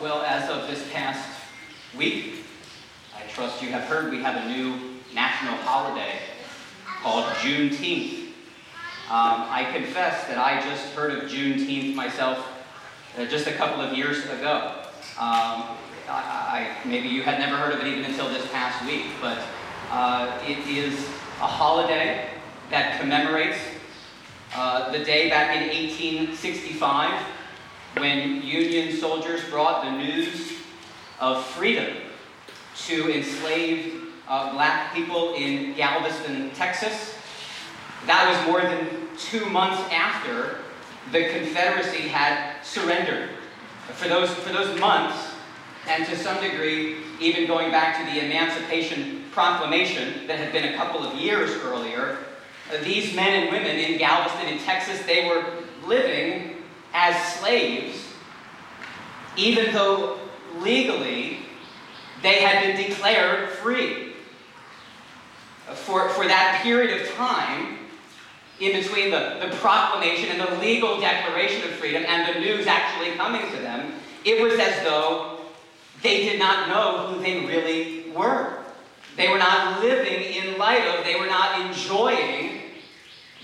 Well, as of this past week, I trust you have heard we have a new national holiday called Juneteenth. Um, I confess that I just heard of Juneteenth myself uh, just a couple of years ago. Um, I, I, maybe you had never heard of it even until this past week, but uh, it is a holiday that commemorates uh, the day back in 1865 when Union soldiers brought the news of freedom to enslaved uh, black people in Galveston, Texas. That was more than two months after the Confederacy had surrendered. For those, for those months, and to some degree, even going back to the Emancipation Proclamation that had been a couple of years earlier, uh, these men and women in Galveston, in Texas, they were living as slaves, even though legally they had been declared free. For, for that period of time, in between the, the proclamation and the legal declaration of freedom and the news actually coming to them, it was as though they did not know who they really were. They were not living in light of, they were not enjoying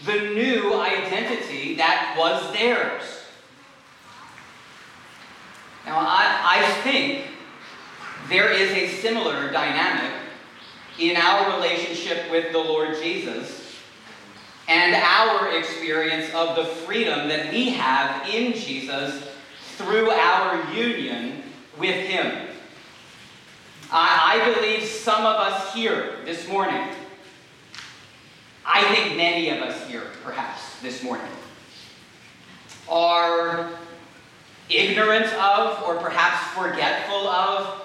the new identity that was theirs. Now, I, I think there is a similar dynamic in our relationship with the Lord Jesus and our experience of the freedom that we have in Jesus through our union with Him. I, I believe some of us here this morning, I think many of us here perhaps this morning, are ignorant of or perhaps forgetful of,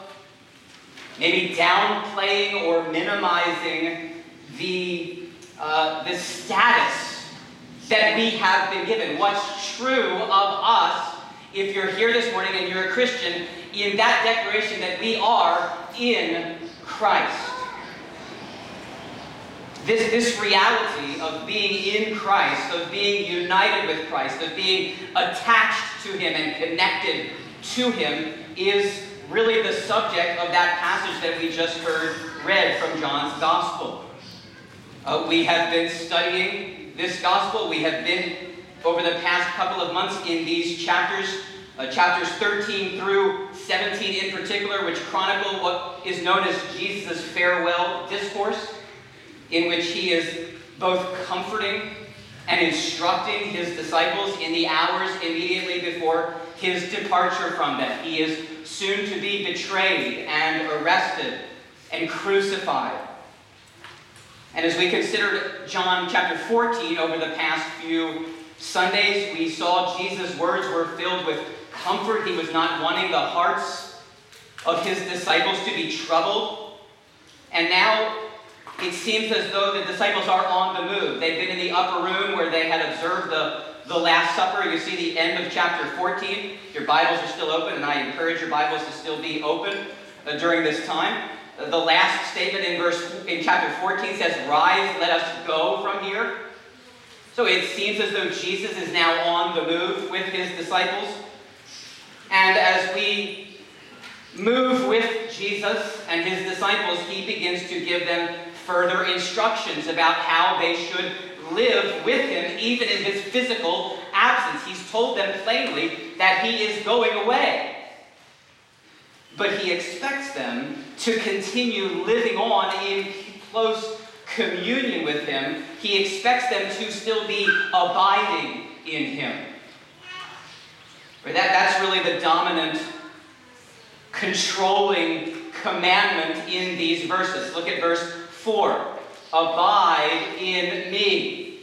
maybe downplaying or minimizing the, uh, the status that we have been given. What's true of us, if you're here this morning and you're a Christian, in that declaration that we are in Christ. This, this reality of being in Christ, of being united with Christ, of being attached to Him and connected to Him is really the subject of that passage that we just heard read from John's Gospel. Uh, we have been studying this Gospel. We have been, over the past couple of months, in these chapters, uh, chapters 13 through 17 in particular, which chronicle what is known as Jesus' farewell discourse in which he is both comforting and instructing his disciples in the hours immediately before his departure from them. He is soon to be betrayed and arrested and crucified. And as we considered John chapter 14 over the past few Sundays, we saw Jesus' words were filled with comfort. He was not wanting the hearts of his disciples to be troubled. And now it seems as though the disciples are on the move. They've been in the upper room where they had observed the, the Last Supper. You see the end of chapter 14. Your Bibles are still open, and I encourage your Bibles to still be open uh, during this time. Uh, the last statement in verse in chapter 14 says, Rise, let us go from here. So it seems as though Jesus is now on the move with his disciples. And as we move with Jesus and his disciples, he begins to give them further instructions about how they should live with him, even in his physical absence. He's told them plainly that he is going away. But he expects them to continue living on in close communion with him. He expects them to still be abiding in him. That, that's really the dominant, controlling commandment in these verses. Look at verse 4 Abide in me.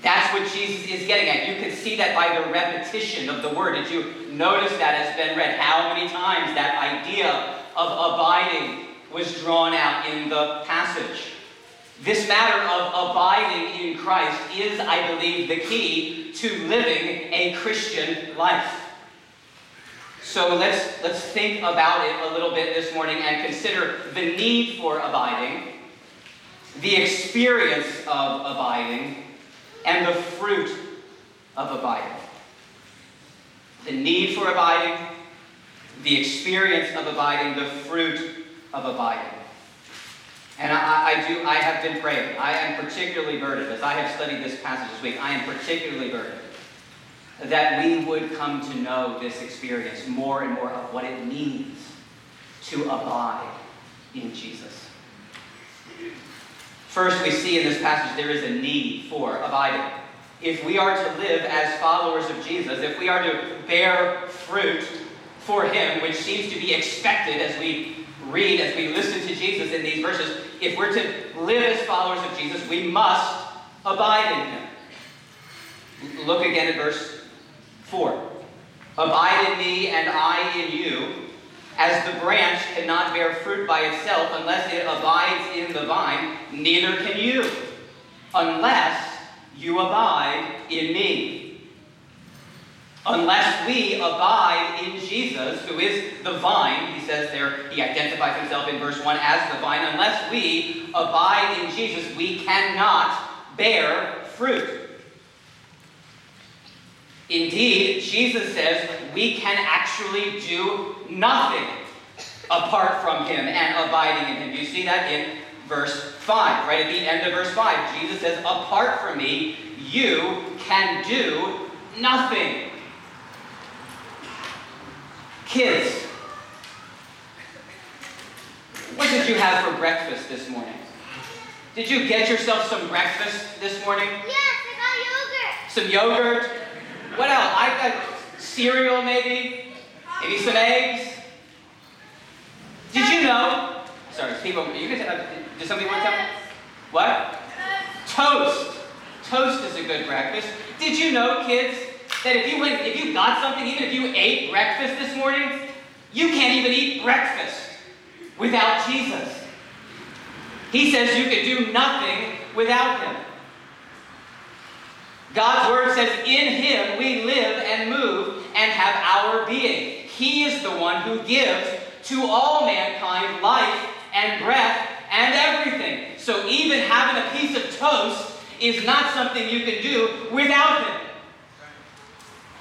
That's what Jesus is getting at. You can see that by the repetition of the word. Did you notice that has been read? How many times that idea of abiding was drawn out in the passage? This matter of abiding in Christ is, I believe, the key to living a Christian life. So let's, let's think about it a little bit this morning and consider the need for abiding the experience of abiding, and the fruit of abiding. The need for abiding, the experience of abiding, the fruit of abiding. And I, I, do, I have been praying. I am particularly burdened, as I have studied this passage this week, I am particularly burdened that we would come to know this experience more and more of what it means to abide in Jesus. First, we see in this passage there is a need for abiding. If we are to live as followers of Jesus, if we are to bear fruit for Him, which seems to be expected as we read, as we listen to Jesus in these verses, if we're to live as followers of Jesus, we must abide in Him. Look again at verse 4. Abide in me, and I in you, as the branch cannot bear fruit by itself unless it abides in the vine, neither can you, unless you abide in me. Unless we abide in Jesus, who is the vine, he says there, he identifies himself in verse 1 as the vine. Unless we abide in Jesus, we cannot bear fruit. Indeed, Jesus says we can actually do nothing apart from him and abiding in him. You see that in verse 5? Right at the end of verse 5, Jesus says, Apart from me, you can do nothing. Kids, what did you have for breakfast this morning? Did you get yourself some breakfast this morning? Yes, I got yogurt. Some yogurt? What else? I got cereal, maybe? Maybe some eggs? Did you know? Sorry, people, you can tell. Did somebody want to tell me? What? Toast. Toast is a good breakfast. Did you know, kids, that if you went, if you got something, even if you ate breakfast this morning, you can't even eat breakfast without Jesus. He says you can do nothing without him. God's word says, In him we live and move and have our being. He is the one who gives to all mankind life and breath and everything. So even having a piece of toast is not something you can do without him.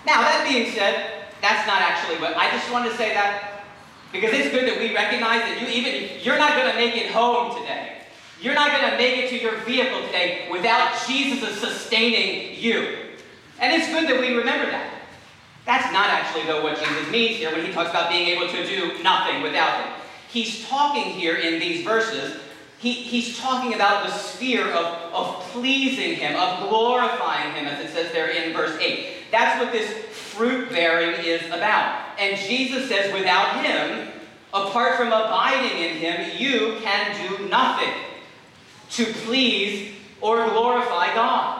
Now, that being said, that's not actually what I just wanted to say that because it's good that we recognize that you even you're not going to make it home today. You're not going to make it to your vehicle today without Jesus sustaining you. And it's good that we remember that. That's not actually, though, what Jesus means here when he talks about being able to do nothing without him. He's talking here in these verses, he, he's talking about the sphere of, of pleasing him, of glorifying him, as it says there in verse 8. That's what this fruit bearing is about. And Jesus says, without him, apart from abiding in him, you can do nothing to please or glorify God.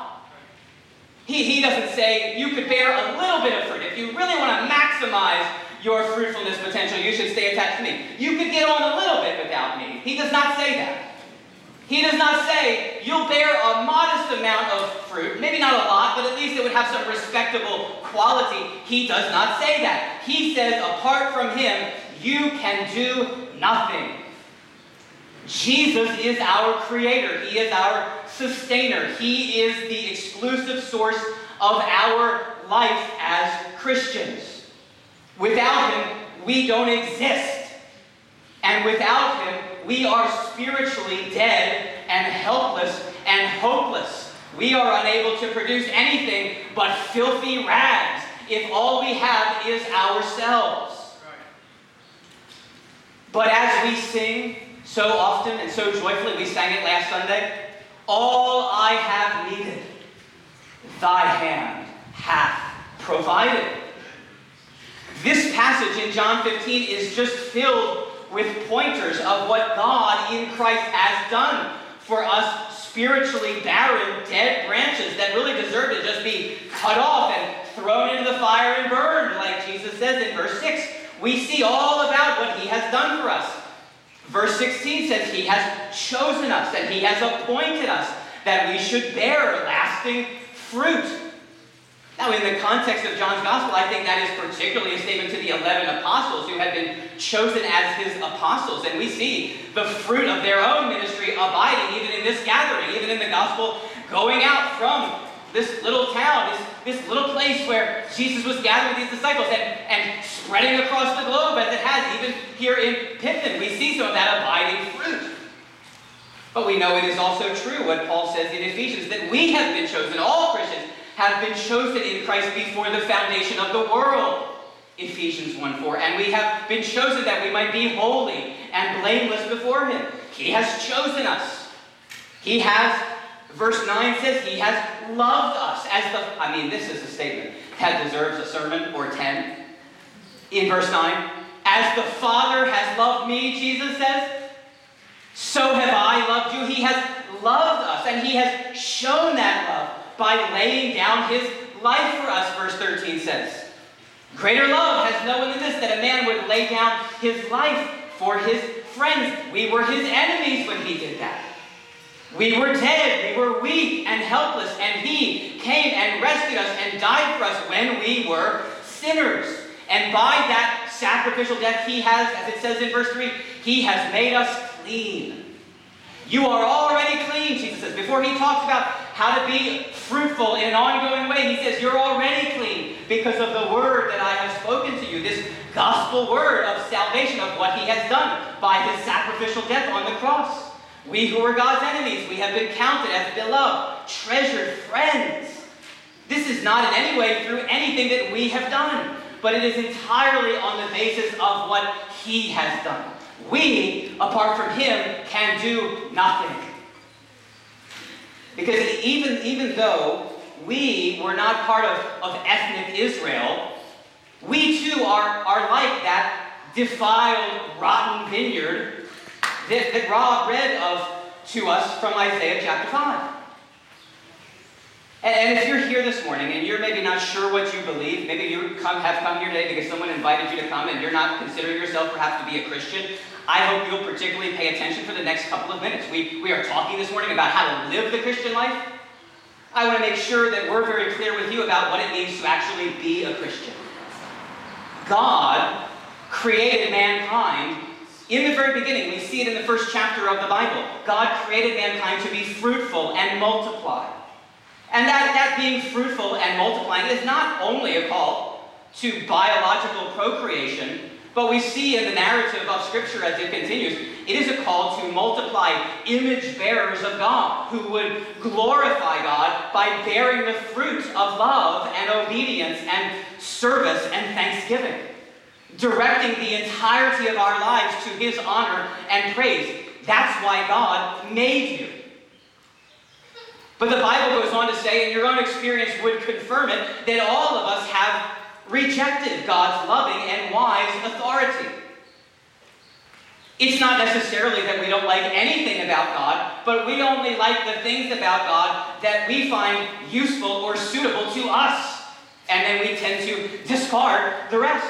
He, he doesn't say you could bear a little bit of fruit. If you really want to maximize your fruitfulness potential, you should stay attached to me. You could get on a little bit without me. He does not say that. He does not say you'll bear a modest amount of fruit, maybe not a lot, but at least it would have some respectable quality. He does not say that. He says, apart from him, you can do nothing. Jesus is our creator, He is our sustainer, He is the exclusive source of our life as Christians. Without Him, we don't exist. And without Him, we are spiritually dead and helpless and hopeless. We are unable to produce anything but filthy rags if all we have is ourselves. But as we sing so often and so joyfully, we sang it last Sunday, all I have needed, thy hand hath provided. This passage in John 15 is just filled with pointers of what God in Christ has done for us spiritually barren, dead branches that really deserve to just be cut off and thrown into the fire and burned, like Jesus says in verse 6. We see all about what he has done for us. Verse 16 says he has chosen us and he has appointed us that we should bear lasting fruit. Now, in the context of John's gospel, I think that is particularly a statement to the 11 apostles who had been chosen as his apostles. And we see the fruit of their own ministry abiding even in this gathering, even in the gospel going out from this little town, this, this little place where Jesus was gathering these disciples and, and spreading across the globe as it has, even here in Pitman. We see some of that abiding fruit. But we know it is also true what Paul says in Ephesians that we have been chosen, all Christians have been chosen in Christ before the foundation of the world. Ephesians 1 4. And we have been chosen that we might be holy and blameless before Him. He has chosen us. He has, verse 9 says, He has loved us as the. I mean, this is a statement that deserves a sermon or 10. In verse 9, as the Father has loved me, Jesus says, so have I loved you. He has loved us, and He has shown that love by laying down His life for us, verse 13 says. Greater love has no one than this, that a man would lay down his life for his friends. We were his enemies when he did that. We were dead, we were weak and helpless, and he came and rescued us and died for us when we were sinners. And by that sacrificial death, he has, as it says in verse 3, he has made us clean. You are already clean, Jesus says. Before he talks about how to be fruitful in an ongoing way, he says, You're already clean because of the word that I have spoken to you. This gospel word of salvation, of what he has done by his sacrificial death on the cross. We who were God's enemies, we have been counted as beloved, treasured friends. This is not in any way through anything that we have done, but it is entirely on the basis of what he has done. We, apart from him, can do nothing. Because even, even though we were not part of, of ethnic Israel, we too are, are like that defiled, rotten vineyard that, that Rob read of to us from Isaiah chapter 5. And, if you're here this morning and you're maybe not sure what you believe, maybe you come, have come here today because someone invited you to come and you're not considering yourself perhaps to be a Christian, I hope you'll particularly pay attention for the next couple of minutes. We, we are talking this morning about how to live the Christian life. I want to make sure that we're very clear with you about what it means to actually be a Christian. God created mankind in the very beginning. We see it in the first chapter of the Bible. God created mankind to be fruitful and multiply. And that, that being fruitful and multiplying is not only a call to biological procreation, but we see in the narrative of Scripture as it continues, it is a call to multiply image bearers of God who would glorify God by bearing the fruit of love and obedience and service and thanksgiving, directing the entirety of our lives to His honor and praise. That's why God made you. But the Bible goes on to say, and your own experience would confirm it, that all of us have rejected God's loving and wise authority. It's not necessarily that we don't like anything about God, but we only like the things about God that we find useful or suitable to us. And then we tend to discard the rest.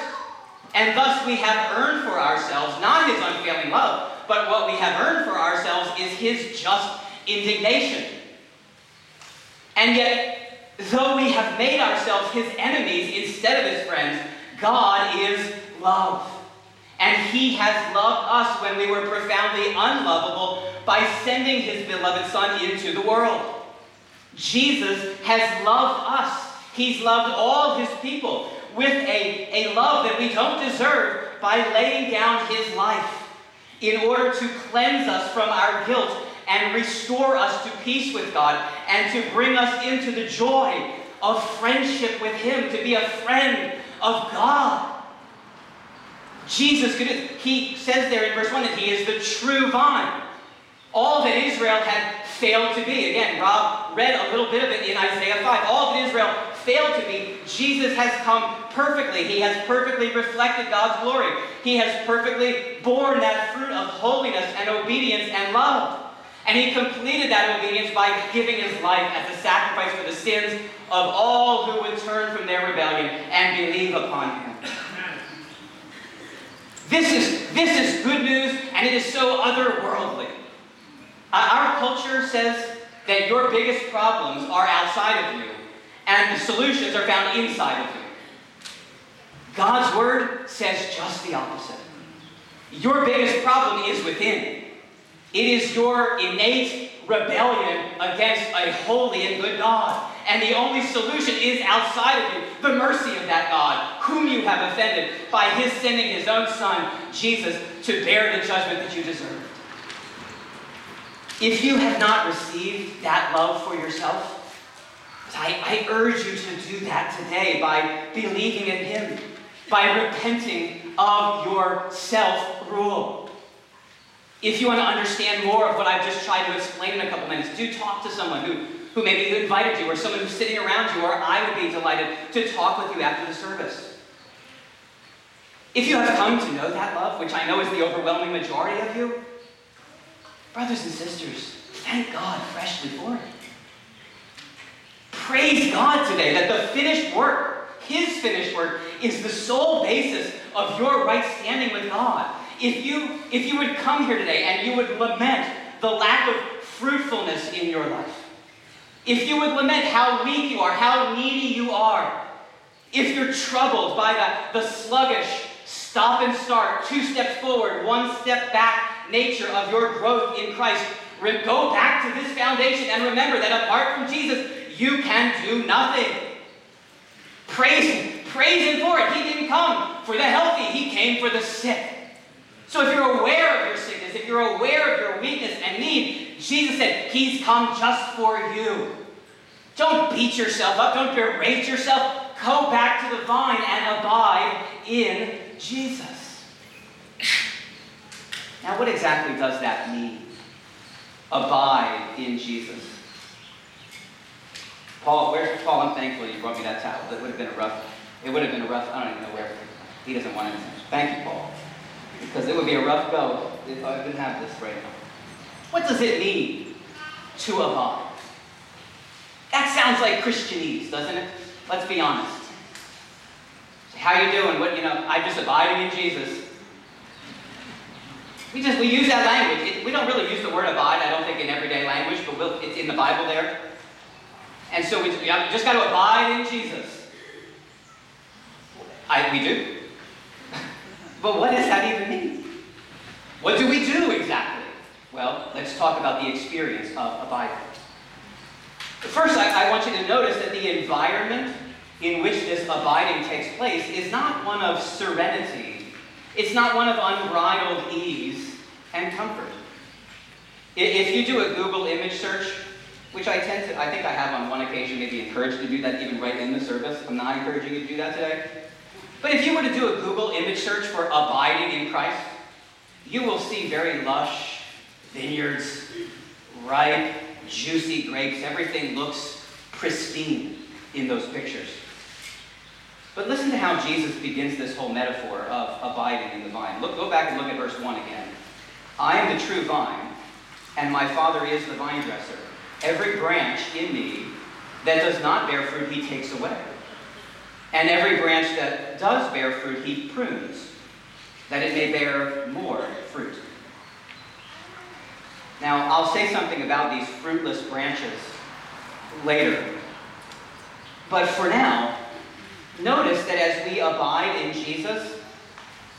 And thus we have earned for ourselves not his unfailing love, but what we have earned for ourselves is his just indignation. And yet, Though we have made ourselves his enemies instead of his friends, God is love. And he has loved us when we were profoundly unlovable by sending his beloved Son into the world. Jesus has loved us. He's loved all his people with a, a love that we don't deserve by laying down his life in order to cleanse us from our guilt and restore us to peace with God and to bring us into the joy of friendship with Him, to be a friend of God. Jesus he says there in verse 1 that he is the true vine. All that Israel had failed to be. Again, Rob read a little bit of it in Isaiah 5. All that Israel failed to be, Jesus has come perfectly. He has perfectly reflected God's glory. He has perfectly borne that fruit of holiness and obedience and love. And he completed that obedience by giving his life as a sacrifice for the sins of all who would turn from their rebellion and believe upon him. This is, this is good news, and it is so otherworldly. Our culture says that your biggest problems are outside of you, and the solutions are found inside of you. God's word says just the opposite. Your biggest problem is within. It is your innate rebellion against a holy and good God. And the only solution is outside of you the mercy of that God, whom you have offended by his sending his own Son, Jesus, to bear the judgment that you deserved. If you have not received that love for yourself, I, I urge you to do that today by believing in him, by repenting of your self rule. If you want to understand more of what I've just tried to explain in a couple minutes, do talk to someone who, who maybe invited you or someone who's sitting around you, or I would be delighted to talk with you after the service. If you have come to know that love, which I know is the overwhelming majority of you, brothers and sisters, thank God freshly for it. Praise God today that the finished work, His finished work, is the sole basis of your right standing with God. If you, if you would come here today and you would lament the lack of fruitfulness in your life, if you would lament how weak you are, how needy you are, if you're troubled by the, the sluggish, stop and start, two steps forward, one step back nature of your growth in Christ, go back to this foundation and remember that apart from Jesus, you can do nothing. Praise Him. Praise Him for it. He didn't come for the healthy, He came for the sick. So if you're aware of your sickness, if you're aware of your weakness and need, Jesus said, He's come just for you. Don't beat yourself up. Don't berate yourself. Go back to the vine and abide in Jesus. Now, what exactly does that mean? Abide in Jesus. Paul, where's Paul? I'm thankful you brought me that towel. It would have been a rough, it would have been a rough, I don't even know where. He doesn't want anything. Thank you, Paul. Because it would be a rough go if I didn't have this right now. What does it mean to abide? That sounds like Christianese, doesn't it? Let's be honest. How you doing? What you know? I'm just abiding in Jesus. We we use that language. It, we don't really use the word abide. I don't think in everyday language, but we'll, it's in the Bible there. And so we, we just got to abide in Jesus. I, we do. but what does that even mean? What do we do exactly? Well, let's talk about the experience of abiding. First, I, I want you to notice that the environment in which this abiding takes place is not one of serenity. It's not one of unbridled ease and comfort. If you do a Google image search which I tend to, I think I have on one occasion maybe encouraged to do that even right in the service. I'm not encouraging you to do that today. But if you were to do a Google image search for abiding in Christ, you will see very lush vineyards, ripe, juicy grapes. Everything looks pristine in those pictures. But listen to how Jesus begins this whole metaphor of abiding in the vine. Look, go back and look at verse 1 again. I am the true vine, and my Father is the vine dresser. Every branch in me that does not bear fruit, he takes away. And every branch that does bear fruit, he prunes, that it may bear more fruit. Now, I'll say something about these fruitless branches later. But for now, notice that as we abide in Jesus,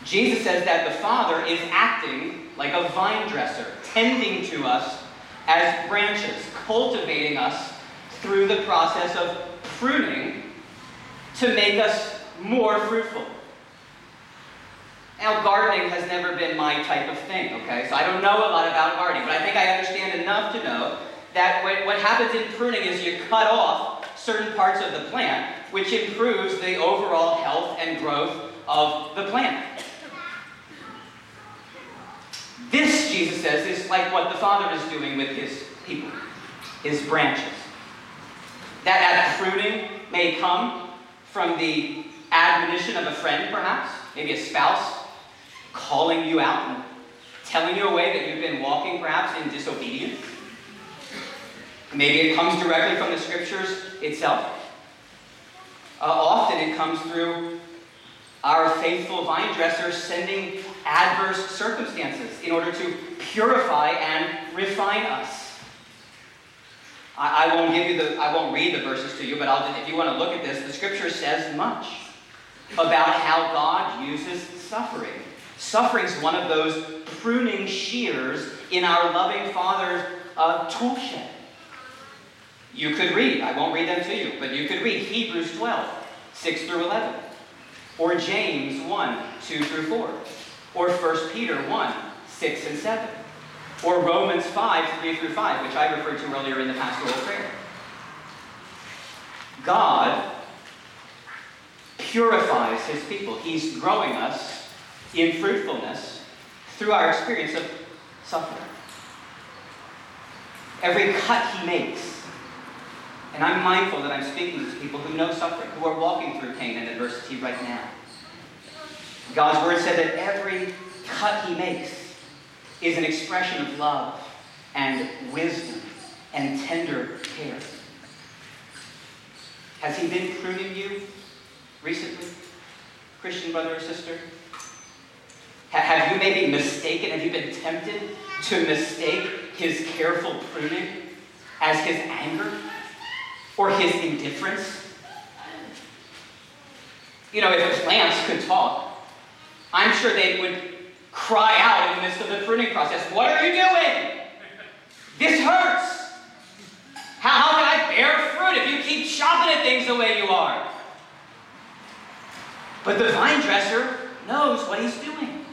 Jesus says that the Father is acting like a vine dresser, tending to us as branches, cultivating us through the process of pruning to make us more fruitful. Now, gardening has never been my type of thing, okay? So I don't know a lot about gardening, but I think I understand enough to know that what happens in pruning is you cut off certain parts of the plant, which improves the overall health and growth of the plant. This, Jesus says, is like what the Father is doing with his people, his branches. That, pruning may come from the admonition of a friend, perhaps, maybe a spouse, calling you out and telling you a way that you've been walking, perhaps, in disobedience. Maybe it comes directly from the scriptures itself. Uh, often it comes through our faithful vine dresser sending adverse circumstances in order to purify and refine us. I, I, won't give you the, I won't read the verses to you, but I'll, if you want to look at this, the scripture says much about how God uses suffering. Suffering is one of those pruning shears in our loving Father's uh, tool shed. You could read, I won't read them to you, but you could read Hebrews 12, 6 through 11, or James 1, 2 through 4, or 1 Peter 1, 6 and 7, or Romans 5, 3 through 5, which I referred to earlier in the pastoral prayer. God purifies his people. He's growing us in fruitfulness through our experience of suffering. Every cut he makes, and I'm mindful that I'm speaking to people who know suffering, who are walking through pain and adversity right now. God's word said that every cut he makes is an expression of love and wisdom and tender care. Has he been pruning you recently, Christian brother or sister? Have you maybe mistaken, have you been tempted to mistake his careful pruning as his anger or his indifference? You know, if plants could talk, I'm sure they would cry out in the midst of the pruning process, What are you doing? This hurts. How, how can I bear fruit if you keep chopping at things the way you are? But the vine dresser knows what he's doing,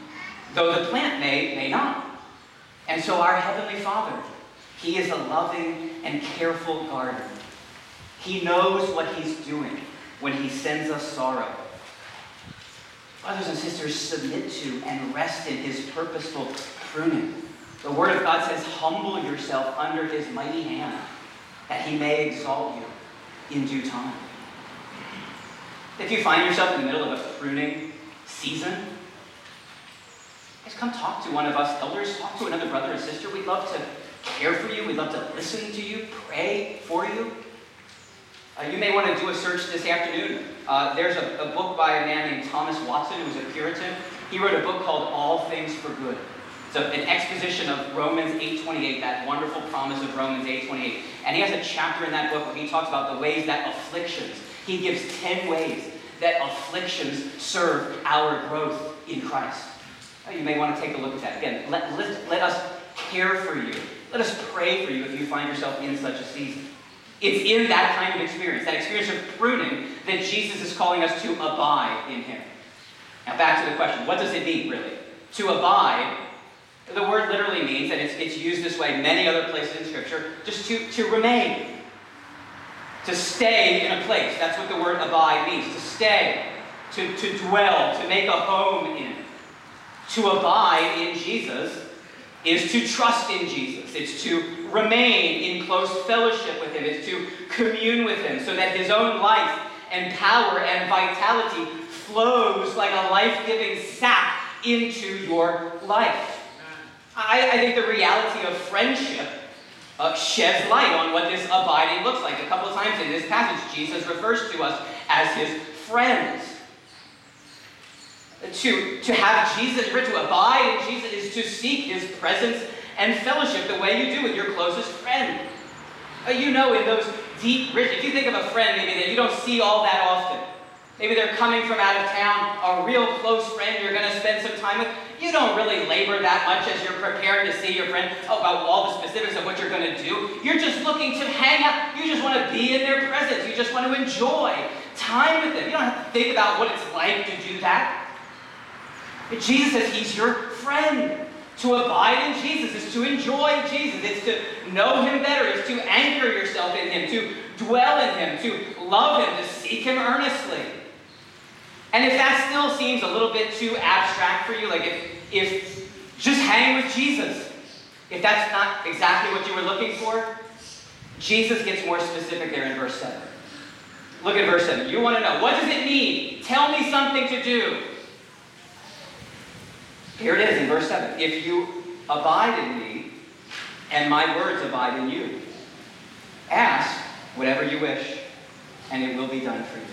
though the plant may, may not. And so our Heavenly Father, He is a loving and careful gardener. He knows what He's doing when He sends us sorrow. Brothers and sisters, submit to and rest in His purposeful pruning. The Word of God says, Humble yourself under His mighty hand, that He may exalt you in due time. If you find yourself in the middle of a pruning season, just come talk to one of us elders, talk to another brother or sister. We'd love to care for you, we'd love to listen to you, pray for you. Uh, you may want to do a search this afternoon. Uh, there's a, a, book by a man named Thomas Watson, who was a Puritan. He wrote a book called All Things for Good. It's a, an exposition of Romans 8.28, that wonderful promise of Romans 8.28. And he has a chapter in that book where he talks about the ways that afflictions he gives 10 ways that afflictions serve our growth in Christ. You may want to take a look at that. Again, let, let, let us care for you. Let us pray for you if you find yourself in such a season. It's in that kind of experience, that experience of pruning, that Jesus is calling us to abide in Him. Now, back to the question what does it mean, really? To abide, the word literally means, and it's, it's used this way many other places in Scripture, just to, to remain, to stay in a place. That's what the word abide means to stay, to, to dwell, to make a home in. To abide in Jesus is to trust in Jesus. It's to remain in close fellowship with Him. It's to commune with Him so that His own life and power and vitality flows like a life giving sap into your life. I, I think the reality of friendship uh, sheds light on what this abiding looks like. A couple of times in this passage, Jesus refers to us as his friends. To, to have Jesus, to abide in Jesus, is to seek his presence and fellowship the way you do with your closest friend. You know, in those deep, rich, if you think of a friend maybe that you don't see all that often, maybe they're coming from out of town, a real close friend you're going to spend some time with, you don't really labor that much as you're preparing to see your friend about all the specifics of what you're going to do. You're just looking to hang out. You just want to be in their presence. You just want to enjoy time with them. You don't have to think about what it's like to do that. Jesus says he's your friend. To abide in Jesus is to enjoy Jesus. It's to know him better. It's to anchor yourself in him, to dwell in him, to love him, to seek him earnestly. And if that still seems a little bit too abstract for you, like if, if just hang with Jesus, if that's not exactly what you were looking for, Jesus gets more specific there in verse 7. Look at verse 7. You want to know, what does it mean? Tell me something to do. Here it is in verse 7. If you abide in me, and my words abide in you, ask whatever you wish, and it will be done for you.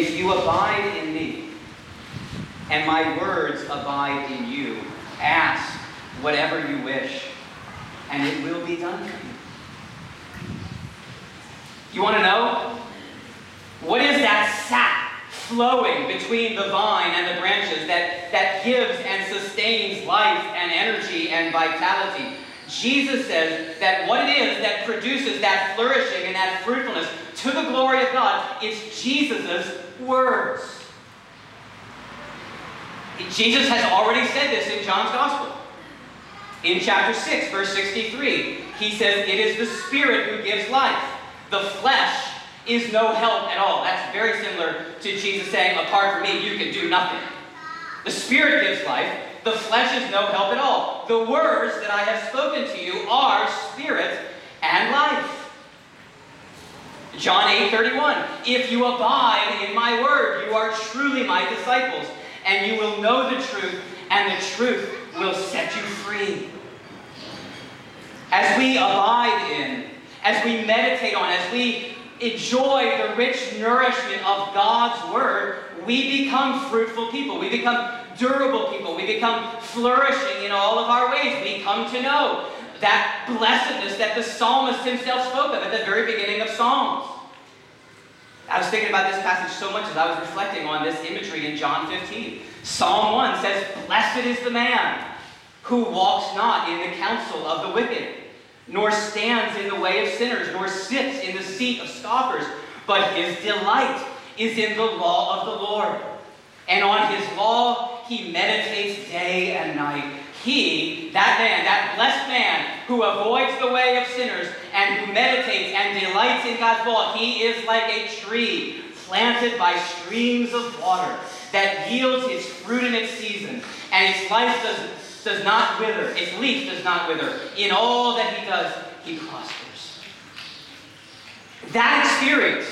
If you abide in me, and my words abide in you, ask whatever you wish, and it will be done for you. You want to know? What is that sap flowing between the vine and the branches that, that gives and sustains life and energy and vitality? Jesus says that what it is that produces that flourishing and that fruitfulness to the glory of God, it's Jesus' words. Jesus has already said this in John's Gospel. In chapter 6, verse 63, he says, It is the Spirit who gives life. The flesh is no help at all. That's very similar to Jesus saying, Apart from me, you can do nothing. The Spirit gives life. The flesh is no help at all. The words that I have spoken to you are spirit and life. John 8 31. If you abide in my word, you are truly my disciples, and you will know the truth, and the truth will set you free. As we abide in, as we meditate on, as we enjoy the rich nourishment of God's word, we become fruitful people. We become durable people. We become flourishing in all of our ways. We come to know that blessedness that the psalmist himself spoke of at the very beginning of Psalms. I was thinking about this passage so much as I was reflecting on this imagery in John 15. Psalm 1 says, Blessed is the man who walks not in the counsel of the wicked, nor stands in the way of sinners, nor sits in the seat of scoffers, but his delight is in the law of the Lord. And on his law he meditates day and night. He, that man, that blessed man who avoids the way of sinners and who meditates and delights in God's law, he is like a tree planted by streams of water that yields its fruit in its season, and its life does, does not wither, its leaf does not wither. In all that he does, he prospers. That experience,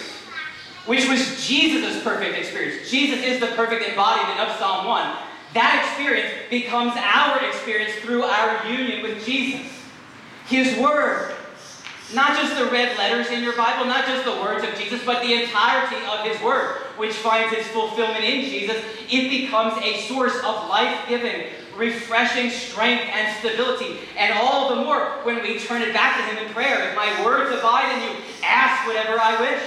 which was Jesus' perfect experience, Jesus is the perfect embodiment of Psalm 1. That experience becomes our experience through our union with Jesus. His Word. Not just the red letters in your Bible, not just the words of Jesus, but the entirety of His Word, which finds its fulfillment in Jesus. It becomes a source of life giving, refreshing strength and stability. And all the more when we turn it back to Him in prayer. If my words abide in you, ask whatever I wish.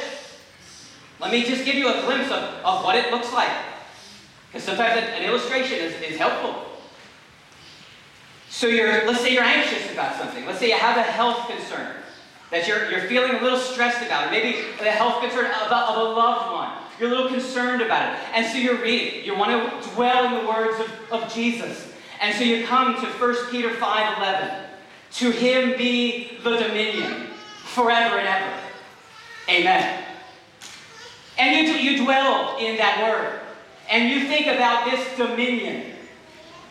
Let me just give you a glimpse of, of what it looks like. Because sometimes an illustration is, is helpful. So you're, let's say you're anxious about something. Let's say you have a health concern that you're, you're feeling a little stressed about, maybe a health concern about, of a loved one. You're a little concerned about it. And so you're reading. You want to dwell in the words of, of Jesus. And so you come to 1 Peter 5:11. To him be the dominion forever and ever. Amen. And you, you dwell in that word and you think about this dominion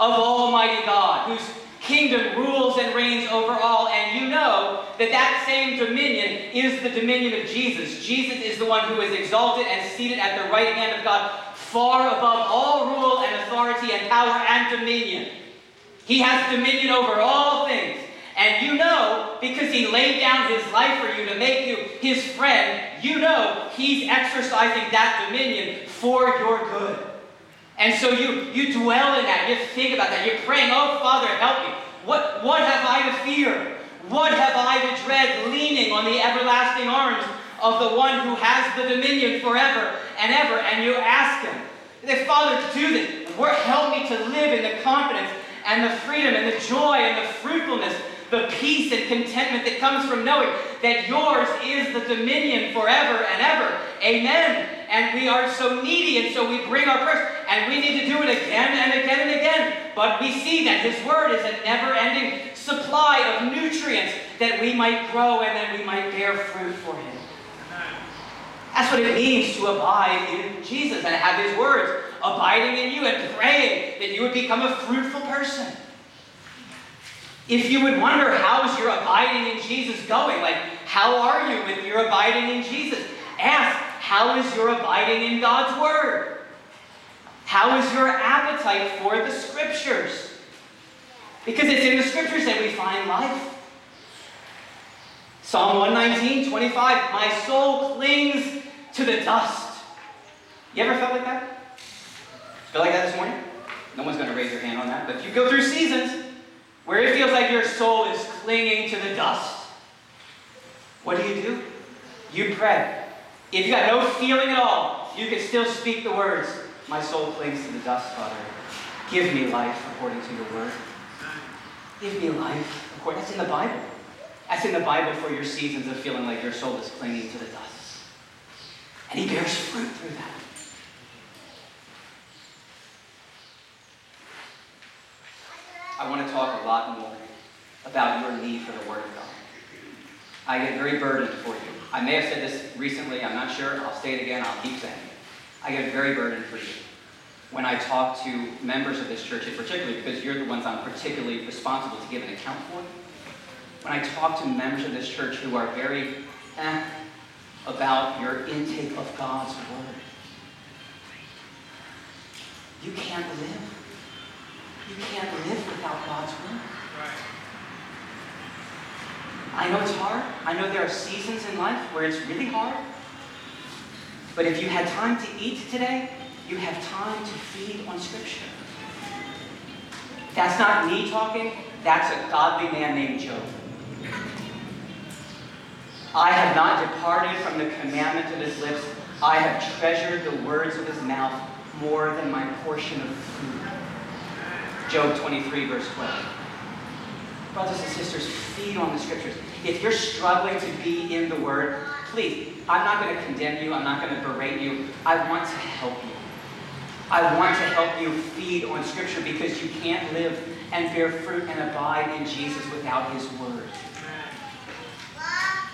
of Almighty God, whose kingdom rules and reigns over all, and you know that that same dominion is the dominion of Jesus. Jesus is the one who is exalted and seated at the right hand of God, far above all rule and authority and power and dominion. He has dominion over all things. And you know, because he laid down his life for you to make you his friend, you know he's exercising that dominion for your good. And so you, you dwell in that. You think about that. You're praying, oh, Father, help me. What, what have I to fear? What have I to dread leaning on the everlasting arms of the one who has the dominion forever and ever? And you ask him, Father, do this. Help me to live in the confidence and the freedom and the joy and the fruitfulness the peace and contentment that comes from knowing that yours is the dominion forever and ever. Amen. And we are so needy, and so we bring our prayers, and we need to do it again and again and again. But we see that His Word is a never ending supply of nutrients that we might grow and that we might bear fruit for Him. That's what it means to abide in Jesus and have His words abiding in you and praying that you would become a fruitful person. If you would wonder, how is your abiding in Jesus going? Like, how are you with your abiding in Jesus? Ask, how is your abiding in God's Word? How is your appetite for the Scriptures? Because it's in the Scriptures that we find life. Psalm 119, 25, my soul clings to the dust. You ever felt like that? Feel like that this morning? No one's going to raise their hand on that, but you go through seasons where it feels like your soul is clinging to the dust, what do you do? You pray. If you got no feeling at all, you can still speak the words, My soul clings to the dust, Father. Give me life according to your word. Give me life. Course, that's in the Bible. That's in the Bible for your seasons of feeling like your soul is clinging to the dust. And he bears fruit through that. I want to talk a lot more about your need for the Word of God. I get very burdened for you. I may have said this recently, I'm not sure. I'll say it again, I'll keep saying it. I get very burdened for you when I talk to members of this church, in particular, because you're the ones I'm particularly responsible to give an account for. When I talk to members of this church who are very eh, about your intake of God's Word, you can't live. You can't live without God's Word. I know it's hard. I know there are seasons in life where it's really hard. But if you had time to eat today, you have time to feed on Scripture. That's not me talking, that's a godly man named Job. I have not departed from the commandment of his lips. I have treasured the words of his mouth more than my portion of food. Job 23, verse 12. Brothers and sisters, feed on the scriptures. If you're struggling to be in the Word, please, I'm not going to condemn you. I'm not going to berate you. I want to help you. I want to help you feed on Scripture because you can't live and bear fruit and abide in Jesus without His Word.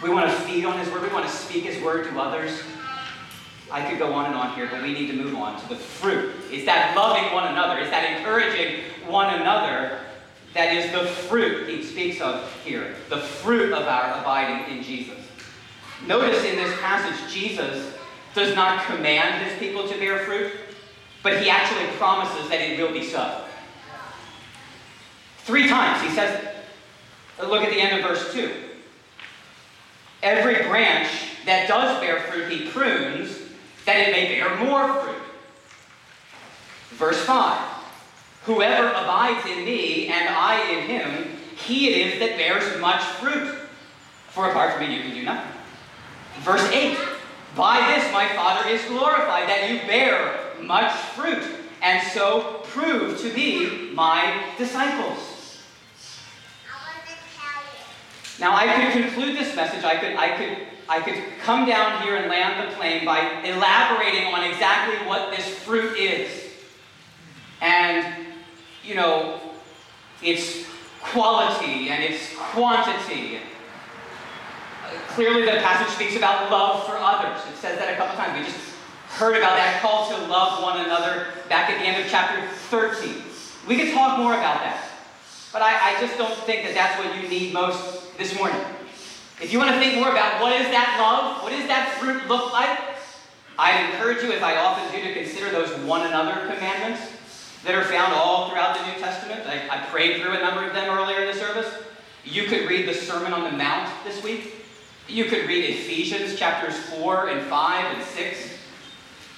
We want to feed on His Word. We want to speak His Word to others. I could go on and on here, but we need to move on to the fruit. Is that loving one another? Is that encouraging one another? That is the fruit he speaks of here, the fruit of our abiding in Jesus. Notice in this passage, Jesus does not command his people to bear fruit, but he actually promises that it will be so. Three times he says, look at the end of verse 2. Every branch that does bear fruit, he prunes, that it may bear more fruit. Verse 5 Whoever abides in me and I in him, he it is that bears much fruit. For apart from me, you can do nothing. Verse 8 By this my Father is glorified, that you bear much fruit, and so prove to be my disciples. Now I could conclude this message, I could, I could, I could come down here and land the plane by elaborating on exactly what this fruit is. And you know, its quality and its quantity. clearly, the passage speaks about love for others. It says that a couple times. We just heard about that call to love one another back at the end of chapter 13. We could talk more about that. But I, I just don't think that that's what you need most this morning. If you want to think more about what is that love, what does that fruit look like, I'd encourage you, as I often do, to consider those one another commandments that are found all throughout the New Testament. I, I prayed through a number of them earlier in the service. You could read the Sermon on the Mount this week. You could read Ephesians chapters 4 and 5 and 6.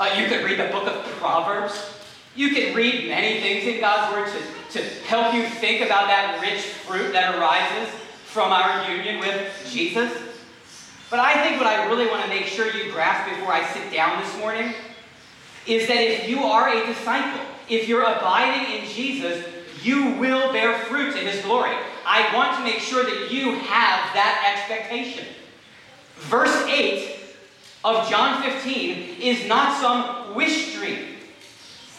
Uh, you could read the book of Proverbs. You could read many things in God's Word to, to help you think about that rich fruit that arises from our union with Jesus. But I think what I really want to make sure you grasp before I sit down this morning is that if you are a disciple, if you're abiding in Jesus, you will bear fruit in his glory. I want to make sure that you have that expectation. Verse 8 of John 15 is not some wish dream.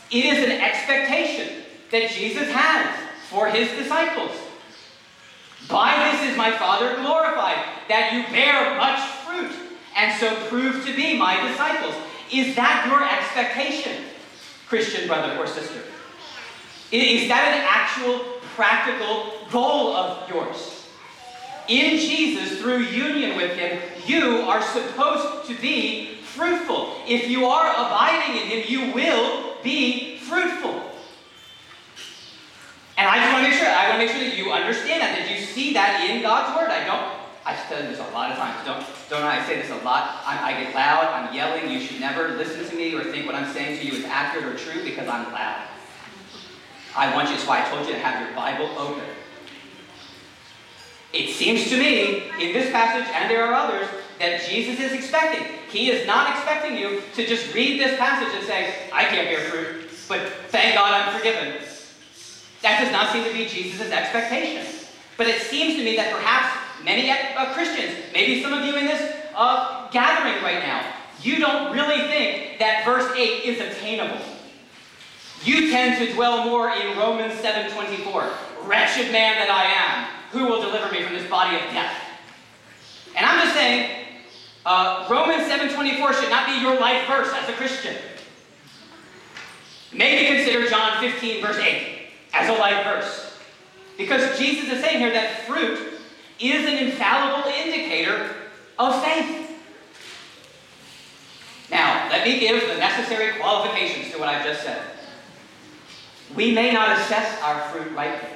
It is an expectation that Jesus has for his disciples. By this is my Father glorified, that you bear much fruit, and so prove to be my disciples. Is that your expectation? Christian brother or sister? Is that an actual practical goal of yours? In Jesus, through union with Him, you are supposed to be fruitful. If you are abiding in Him, you will be fruitful. And I just want to make sure, I want to make sure that you understand that, that you see that in God's Word. I don't I've said this a lot of times. Don't, don't I say this a lot? I, I get loud. I'm yelling. You should never listen to me or think what I'm saying to you is accurate or true because I'm loud. I want you, that's why I told you to have your Bible open. It seems to me, in this passage, and there are others, that Jesus is expecting. He is not expecting you to just read this passage and say, I can't bear fruit, but thank God I'm forgiven. That does not seem to be Jesus' expectation. But it seems to me that perhaps many uh, Christians, maybe some of you in this uh, gathering right now, you don't really think that verse 8 is attainable. You tend to dwell more in Romans 7:24. Wretched man that I am, who will deliver me from this body of death? And I'm just saying, uh, Romans 7:24 should not be your life verse as a Christian. Maybe consider John 15, verse 8, as a life verse. Because Jesus is saying here that fruit is an infallible indicator of faith. Now, let me give the necessary qualifications to what I've just said. We may not assess our fruit rightly.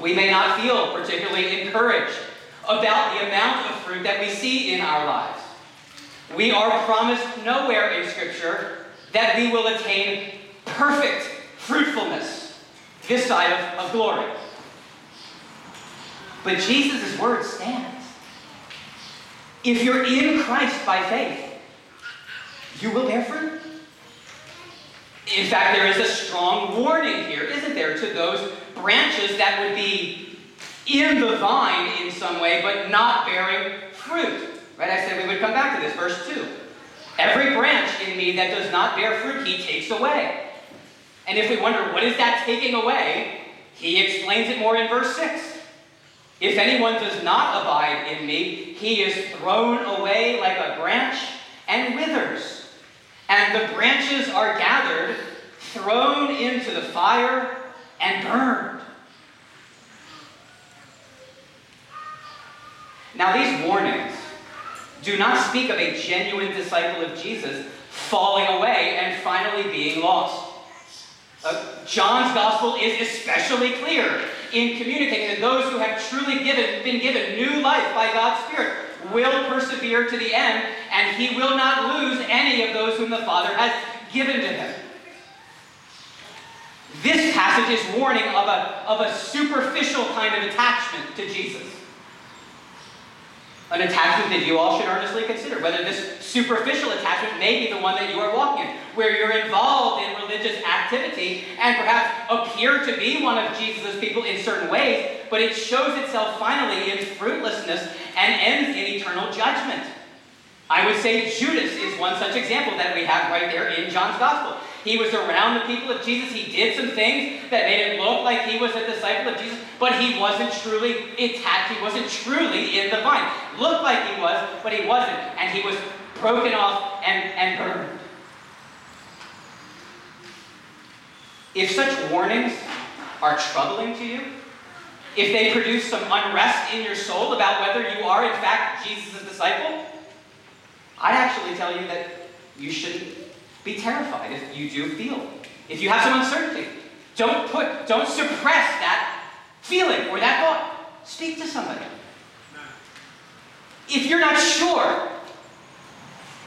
We may not feel particularly encouraged about the amount of fruit that we see in our lives. We are promised nowhere in Scripture that we will attain perfect fruitfulness this side of, of glory. But Jesus' word stands. If you're in Christ by faith, you will bear fruit. In fact, there is a strong warning here, isn't there, to those branches that would be in the vine in some way, but not bearing fruit. Right? I said we would come back to this, verse 2. Every branch in me that does not bear fruit, he takes away. And if we wonder, what is that taking away? He explains it more in verse 6. If anyone does not abide in me, he is thrown away like a branch and withers. And the branches are gathered, thrown into the fire, and burned. Now, these warnings do not speak of a genuine disciple of Jesus falling away and finally being lost. Uh, John's gospel is especially clear in communicating that those who have truly given, been given new life by God's Spirit will persevere to the end, and he will not lose any of those whom the Father has given to him. This passage is warning of a, of a superficial kind of attachment to Jesus an attachment that you all should earnestly consider. Whether this superficial attachment may be the one that you are walking in, where you're involved in religious activity and perhaps appear to be one of Jesus' people in certain ways, but it shows itself finally in fruitlessness and ends in eternal judgment. I would say Judas is one such example that we have right there in John's Gospel. He was around the people of Jesus. He did some things that made it look like he was a disciple of Jesus, but he wasn't truly attached. He wasn't truly in the vine. Looked like he was, but he wasn't. And he was broken off and, and burned. If such warnings are troubling to you, if they produce some unrest in your soul about whether you are in fact Jesus' disciple, I'd actually tell you that you shouldn't be terrified if you do feel. If you have some uncertainty, don't put, don't suppress that feeling or that thought. Speak to somebody. If you're not sure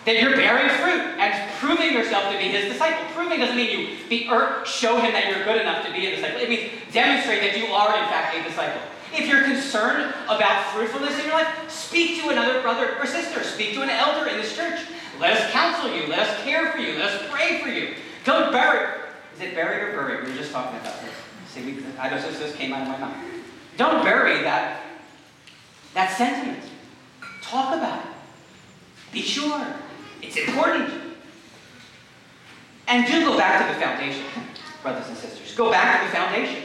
that you're bearing fruit and proving yourself to be his disciple, proving doesn't mean you be, or show him that you're good enough to be a disciple. It means demonstrate that you are in fact a disciple. If you're concerned about fruitfulness in your life, speak to another brother or sister. Speak to an elder in this church. Let us counsel you. Let us care for you. Let us pray for you. Don't bury. Is it bury or bury? We were just talking about this. See, we, I just this came out of my mouth. Don't bury that, that sentiment. Talk about it. Be sure. It's important. And do go back to the foundation, brothers and sisters. Go back to the foundation.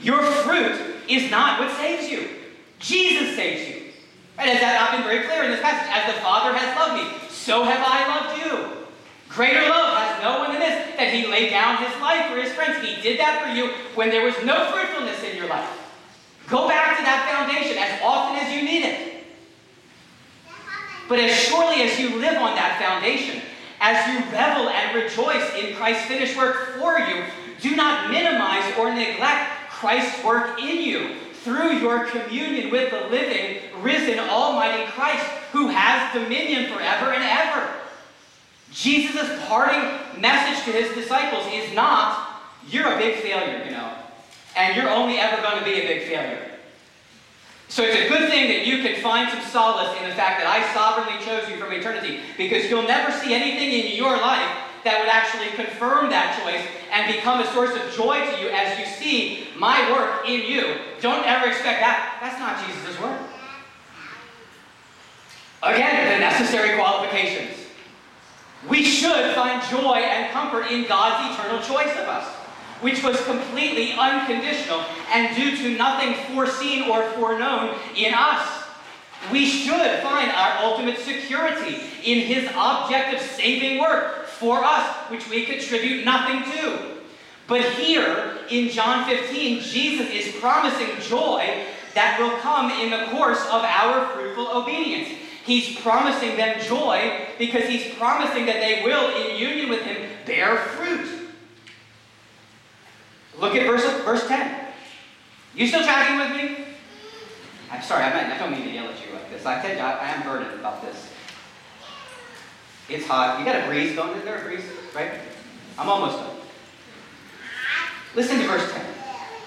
Your fruit is not what saves you. Jesus saves you. Right? Has that not been very clear in this passage? As the Father has loved me, so have I loved you. Greater love has no one than this, that he laid down his life for his friends. He did that for you when there was no fruitfulness in your life. Go back to that foundation as often as you need it. But as surely as you live on that foundation, as you revel and rejoice in Christ's finished work for you, do not minimize or neglect Christ's work in you through your communion with the living, risen, almighty Christ who has dominion forever and ever. Jesus' parting message to his disciples is not, you're a big failure, you know, and you're only ever going to be a big failure. So it's a good thing that you can find some solace in the fact that I sovereignly chose you from eternity, because you'll never see anything in your life that would actually confirm that choice and become a source of joy to you as you see my work in you. Don't ever expect that. That's not Jesus' work. Again, the necessary qualifications. We should find joy and comfort in God's eternal choice of us, which was completely unconditional and due to nothing foreseen or foreknown in us. We should find our ultimate security in His object of saving work for us, which we contribute nothing to. But here in John 15, Jesus is promising joy that will come in the course of our fruitful obedience. He's promising them joy because he's promising that they will, in union with him, bear fruit. Look at verse, verse 10. You still tracking with me? I'm sorry, I, don't mean to yell at you like this. I I, I am burdened about this. It's hot. You got a breeze going? Is there a breeze? Right? I'm almost done. Listen to verse 10.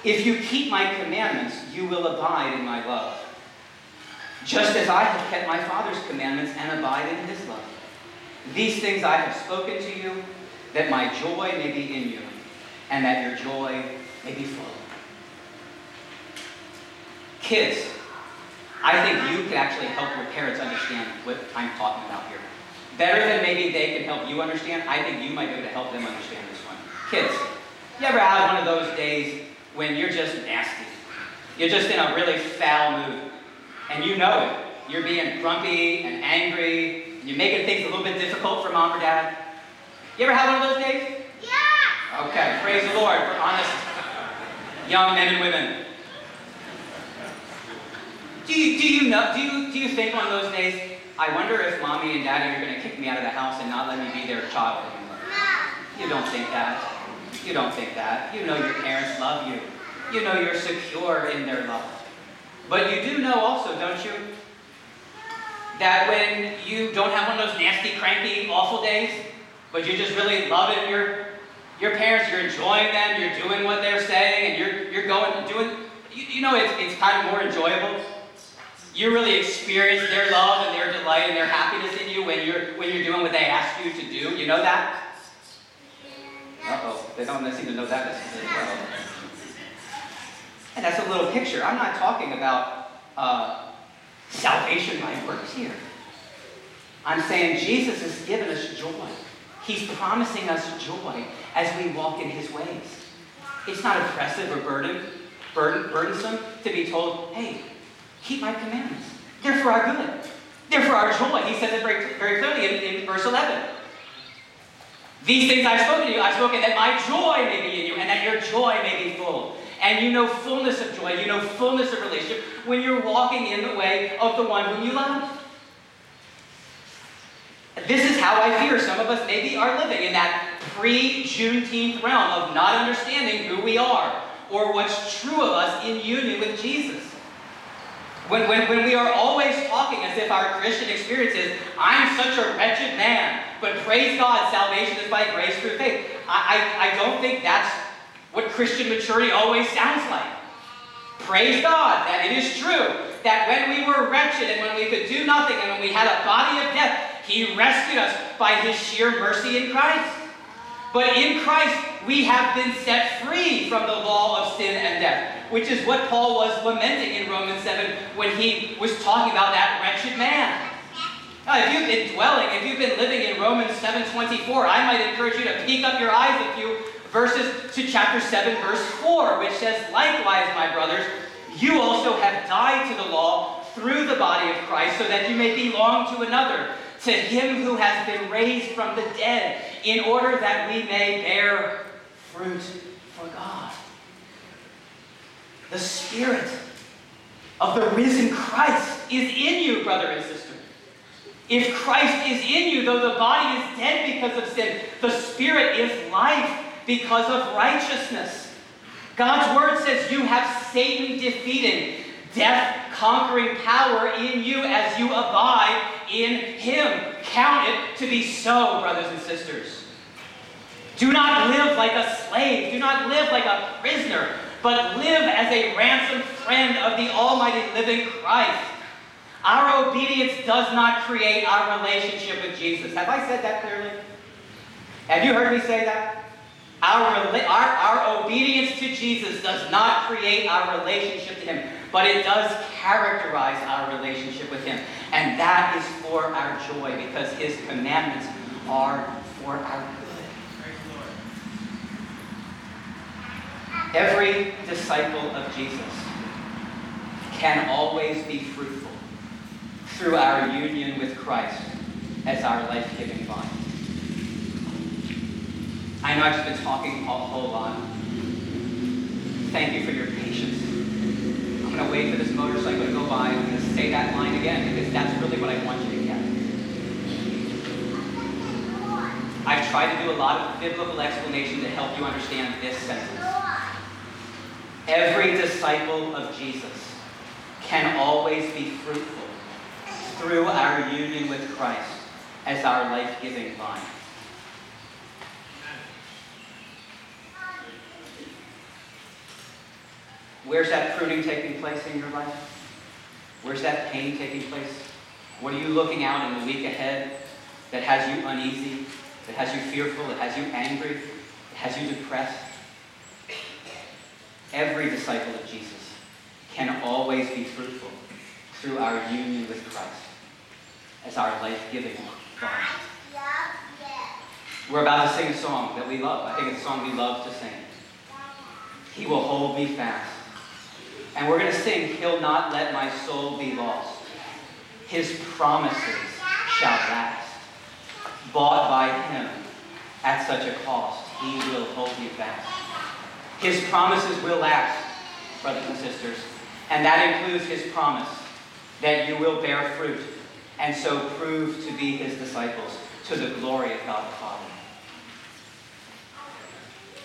If you keep my commandments, you will abide in my love. Just as I have kept my Father's commandments and abide in his love. These things I have spoken to you, that my joy may be in you, and that your joy may be full. Kids, I think you can actually help your parents understand what I'm talking about here. Better than maybe they can help you understand, I think you might be able to help them understand this one. Kids, you ever had one of those days when you're just nasty? You're just in a really foul mood, and you know it. You're being grumpy and angry, you're making things a little bit difficult for mom or dad. You ever had one of those days? Yeah. Okay, praise the Lord for honest young men and women. Do you, do you know, do you, do you think on those days, I wonder if mommy and daddy are going to kick me out of the house and not let me be their child anymore? You don't think that. You don't think that. You know your parents love you. You know you're secure in their love. But you do know also, don't you, that when you don't have one of those nasty, cranky, awful days, but you're just really loving your your parents, you're enjoying them, you're doing what they're saying, and you're you're going doing you, you know it's it's kind of more enjoyable. You really experience their love and their delight and their happiness in you when you're when you're doing what they ask you to do. You know that? Uh-oh, they don't seem to know that necessarily well. And that's a little picture. I'm not talking about uh, salvation by works here. I'm saying Jesus has given us joy. He's promising us joy as we walk in his ways. It's not oppressive or burden, burden, burdensome to be told, hey, keep my commandments. They're for our good. They're for our joy. He says it very, very clearly in, in verse 11. These things I've spoken to you, I've spoken that my joy may be in you and that your joy may be full. And you know fullness of joy, you know fullness of relationship when you're walking in the way of the one whom you love. This is how I fear some of us maybe are living in that pre Juneteenth realm of not understanding who we are or what's true of us in union with Jesus. When, when, when we are always talking as if our Christian experience is, I'm such a wretched man, but praise God, salvation is by grace through faith. I, I, I don't think that's what Christian maturity always sounds like. Praise God that it is true that when we were wretched and when we could do nothing and when we had a body of death, He rescued us by His sheer mercy in Christ. But in Christ, we have been set free from the law of sin and death, which is what Paul was lamenting in Romans 7 when he was talking about that wretched man. Now, if you've been dwelling, if you've been living in Romans 7:24, I might encourage you to peek up your eyes a few verses to chapter 7, verse 4, which says, Likewise, my brothers, you also have died to the law through the body of Christ, so that you may belong to another, to him who has been raised from the dead, in order that we may bear fruit for God. The Spirit of the risen Christ is in you, brother and sister. If Christ is in you, though the body is dead because of sin, the Spirit is life because of righteousness. God's word says you have Satan defeated, death conquering power in you as you abide in him. Count it to be so, brothers and sisters. Do not live like a slave. Do not live like a prisoner, but live as a ransomed friend of the Almighty living Christ. Our obedience does not create our relationship with Jesus. Have I said that clearly? Have you heard me say that? Our, our, our obedience to Jesus does not create our relationship to Him, but it does characterize our relationship with Him. And that is for our joy because His commandments are for our good. Every disciple of Jesus can always be fruitful through our union with Christ as our life giving vine. I know I've just been talking a whole lot. Thank you for your patience. I'm going to wait for this motorcycle to go by. I'm going to say that line again because that's really what I want you to get. I've tried to do a lot of biblical explanation to help you understand this sentence. Every disciple of Jesus can always be fruitful through our union with Christ as our life giving vine. Where's that pruning taking place in your life? Where's that pain taking place? What are you looking out in the week ahead that has you uneasy, that has you fearful, that has you angry, that has you depressed? Every disciple of Jesus can always be fruitful through our union with Christ as our life-giving vine. We're about to sing a song that we love. I think it's a song we love to sing. He will hold me fast. And we're going to sing, He'll not let my soul be lost. His promises shall last. Bought by Him at such a cost, He will hold you fast. His promises will last, brothers and sisters. And that includes His promise that you will bear fruit and so prove to be His disciples to the glory of God the Father.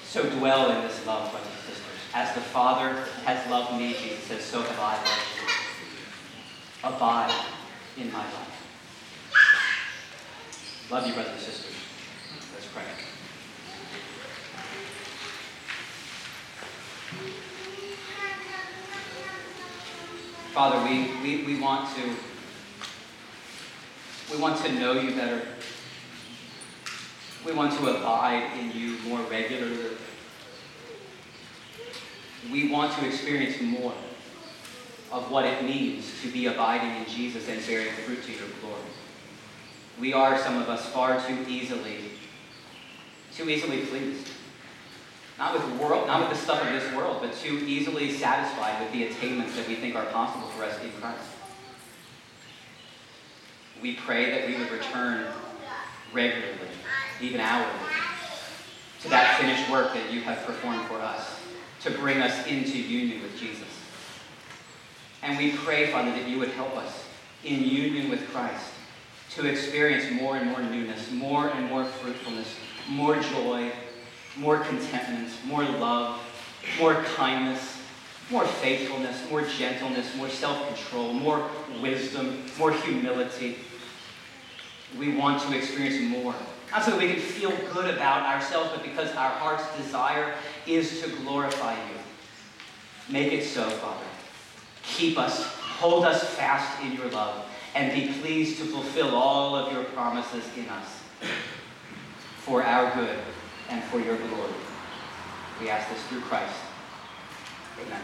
So dwell in this love, brothers and sisters. As the Father has loved me, Jesus says, so have I loved you. Abide in my life. Love you, brothers and sisters. Let's pray. Father, we, we, we want to we want to know you better. We want to abide in you more regularly. We want to experience more of what it means to be abiding in Jesus and bearing fruit to your glory. We are, some of us, far too easily, too easily pleased. Not with world, not with the stuff of this world, but too easily satisfied with the attainments that we think are possible for us in Christ. We pray that we would return regularly, even hourly, to that finished work that you have performed for us, to bring us into union with Jesus. And we pray, Father, that you would help us in union with Christ to experience more and more newness, more and more fruitfulness, more joy, more contentment, more love, more kindness, more faithfulness, more gentleness, more self control, more wisdom, more humility. We want to experience more. Not so that we can feel good about ourselves, but because our heart's desire is to glorify you. Make it so, Father. Keep us, hold us fast in your love, and be pleased to fulfill all of your promises in us for our good and for your glory. We ask this through Christ. Amen.